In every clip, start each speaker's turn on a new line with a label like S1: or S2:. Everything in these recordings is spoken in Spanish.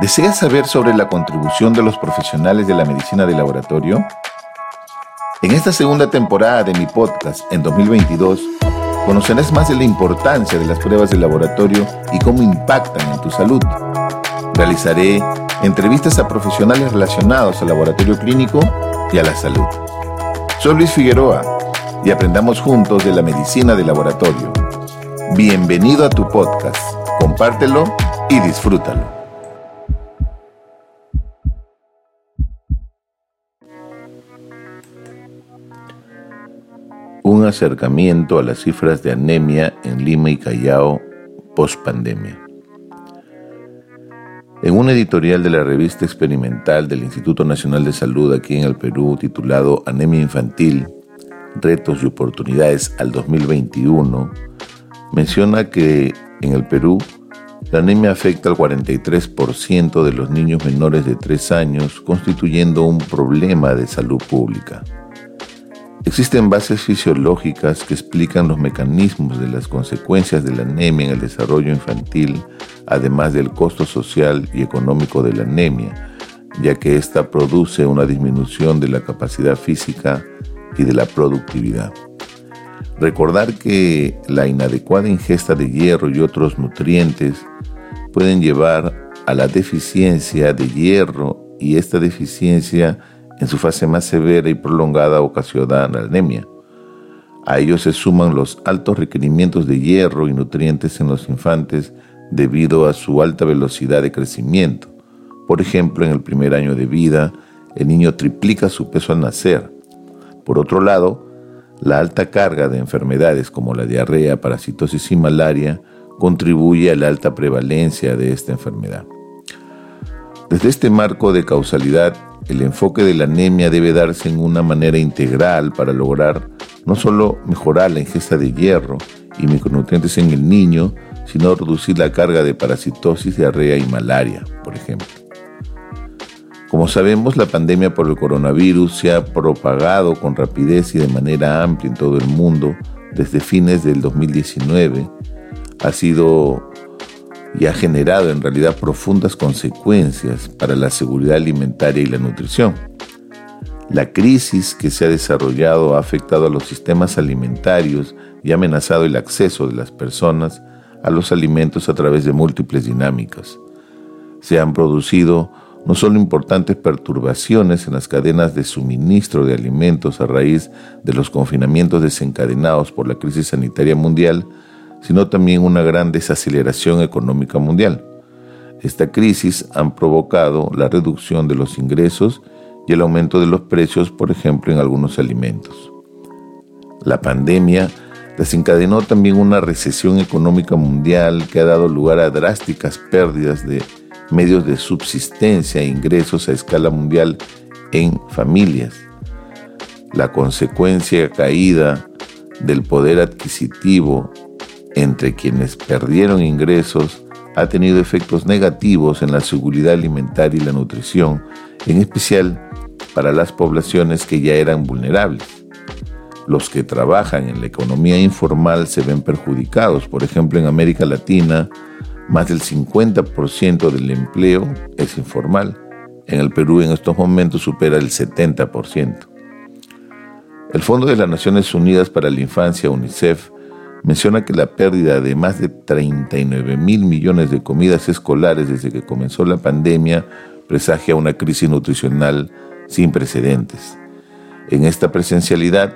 S1: ¿Deseas saber sobre la contribución de los profesionales de la medicina de laboratorio? En esta segunda temporada de mi podcast, en 2022, conocerás más de la importancia de las pruebas de laboratorio y cómo impactan en tu salud. Realizaré entrevistas a profesionales relacionados al laboratorio clínico y a la salud. Soy Luis Figueroa y aprendamos juntos de la medicina de laboratorio. Bienvenido a tu podcast. Compártelo y disfrútalo. Un acercamiento a las cifras de anemia en Lima y Callao post pandemia. En un editorial de la revista experimental del Instituto Nacional de Salud aquí en el Perú titulado Anemia Infantil, Retos y Oportunidades al 2021, menciona que en el Perú la anemia afecta al 43% de los niños menores de 3 años, constituyendo un problema de salud pública. Existen bases fisiológicas que explican los mecanismos de las consecuencias de la anemia en el desarrollo infantil, además del costo social y económico de la anemia, ya que ésta produce una disminución de la capacidad física y de la productividad. Recordar que la inadecuada ingesta de hierro y otros nutrientes pueden llevar a la deficiencia de hierro y esta deficiencia en su fase más severa y prolongada ocasiona anemia. A ello se suman los altos requerimientos de hierro y nutrientes en los infantes debido a su alta velocidad de crecimiento. Por ejemplo, en el primer año de vida, el niño triplica su peso al nacer. Por otro lado, la alta carga de enfermedades como la diarrea, parasitosis y malaria contribuye a la alta prevalencia de esta enfermedad. Desde este marco de causalidad el enfoque de la anemia debe darse en una manera integral para lograr no solo mejorar la ingesta de hierro y micronutrientes en el niño, sino reducir la carga de parasitosis, diarrea y malaria, por ejemplo. Como sabemos, la pandemia por el coronavirus se ha propagado con rapidez y de manera amplia en todo el mundo desde fines del 2019. Ha sido y ha generado en realidad profundas consecuencias para la seguridad alimentaria y la nutrición. La crisis que se ha desarrollado ha afectado a los sistemas alimentarios y ha amenazado el acceso de las personas a los alimentos a través de múltiples dinámicas. Se han producido no solo importantes perturbaciones en las cadenas de suministro de alimentos a raíz de los confinamientos desencadenados por la crisis sanitaria mundial, sino también una gran desaceleración económica mundial. Esta crisis ha provocado la reducción de los ingresos y el aumento de los precios, por ejemplo, en algunos alimentos. La pandemia desencadenó también una recesión económica mundial que ha dado lugar a drásticas pérdidas de medios de subsistencia e ingresos a escala mundial en familias. La consecuencia caída del poder adquisitivo entre quienes perdieron ingresos ha tenido efectos negativos en la seguridad alimentaria y la nutrición, en especial para las poblaciones que ya eran vulnerables. Los que trabajan en la economía informal se ven perjudicados. Por ejemplo, en América Latina, más del 50% del empleo es informal. En el Perú en estos momentos supera el 70%. El Fondo de las Naciones Unidas para la Infancia, UNICEF, menciona que la pérdida de más de 39 mil millones de comidas escolares desde que comenzó la pandemia presagia una crisis nutricional sin precedentes. En esta presencialidad,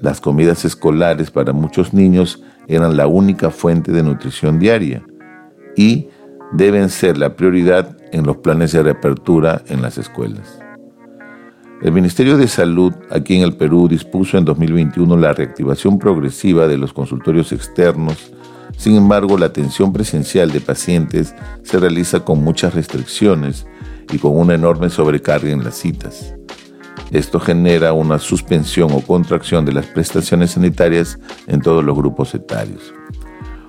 S1: las comidas escolares para muchos niños eran la única fuente de nutrición diaria y deben ser la prioridad en los planes de reapertura en las escuelas. El Ministerio de Salud aquí en el Perú dispuso en 2021 la reactivación progresiva de los consultorios externos. Sin embargo, la atención presencial de pacientes se realiza con muchas restricciones y con una enorme sobrecarga en las citas. Esto genera una suspensión o contracción de las prestaciones sanitarias en todos los grupos etarios.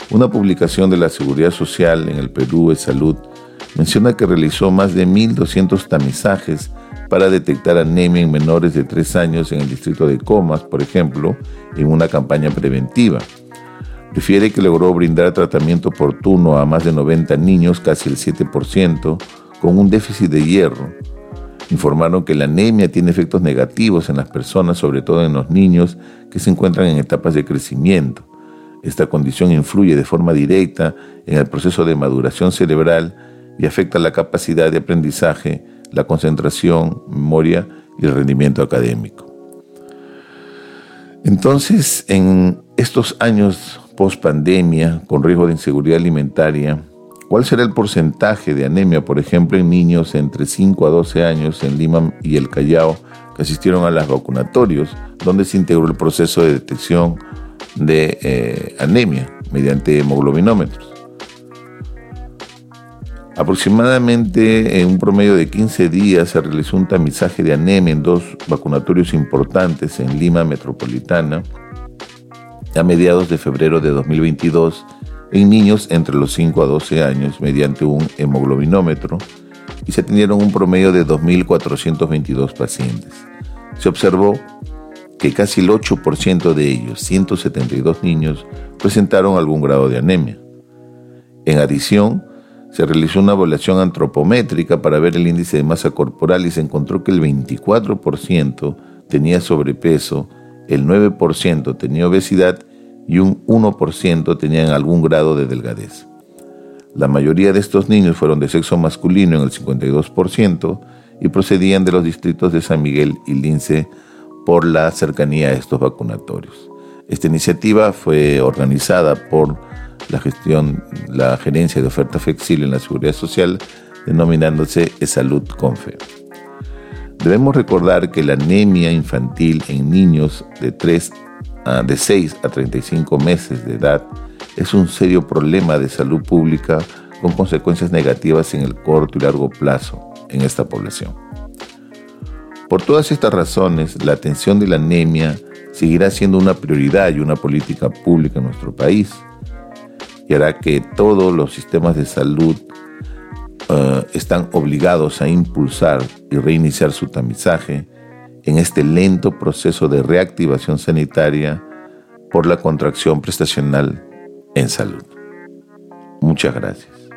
S1: Una publicación de la Seguridad Social en el Perú de Salud menciona que realizó más de 1.200 tamizajes para detectar anemia en menores de 3 años en el distrito de Comas, por ejemplo, en una campaña preventiva. refiere que logró brindar tratamiento oportuno a más de 90 niños, casi el 7%, con un déficit de hierro. Informaron que la anemia tiene efectos negativos en las personas, sobre todo en los niños que se encuentran en etapas de crecimiento. Esta condición influye de forma directa en el proceso de maduración cerebral y afecta la capacidad de aprendizaje, la concentración, memoria y el rendimiento académico. Entonces, en estos años post pandemia, con riesgo de inseguridad alimentaria, ¿cuál será el porcentaje de anemia, por ejemplo, en niños entre 5 a 12 años en Lima y el Callao que asistieron a los vacunatorios, donde se integró el proceso de detección de eh, anemia mediante hemoglobinómetros? Aproximadamente en un promedio de 15 días se realizó un tamizaje de anemia en dos vacunatorios importantes en Lima Metropolitana a mediados de febrero de 2022 en niños entre los 5 a 12 años mediante un hemoglobinómetro y se atendieron un promedio de 2.422 pacientes. Se observó que casi el 8% de ellos, 172 niños, presentaron algún grado de anemia. En adición, se realizó una evaluación antropométrica para ver el índice de masa corporal y se encontró que el 24% tenía sobrepeso, el 9% tenía obesidad y un 1% tenían algún grado de delgadez. La mayoría de estos niños fueron de sexo masculino en el 52% y procedían de los distritos de San Miguel y Lince por la cercanía a estos vacunatorios. Esta iniciativa fue organizada por la gestión, la gerencia de oferta flexible en la seguridad social, denominándose Salud Confe. Debemos recordar que la anemia infantil en niños de, 3 a, de 6 a 35 meses de edad es un serio problema de salud pública con consecuencias negativas en el corto y largo plazo en esta población. Por todas estas razones, la atención de la anemia seguirá siendo una prioridad y una política pública en nuestro país y hará que todos los sistemas de salud uh, están obligados a impulsar y reiniciar su tamizaje en este lento proceso de reactivación sanitaria por la contracción prestacional en salud. Muchas gracias.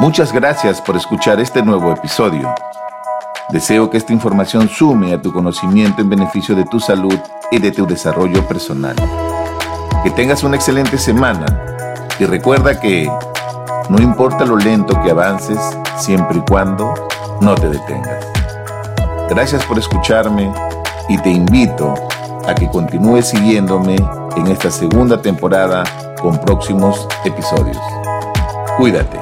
S1: Muchas gracias por escuchar este nuevo episodio. Deseo que esta información sume a tu conocimiento en beneficio de tu salud y de tu desarrollo personal. Que tengas una excelente semana y recuerda que no importa lo lento que avances, siempre y cuando no te detengas. Gracias por escucharme y te invito a que continúes siguiéndome en esta segunda temporada con próximos episodios. Cuídate.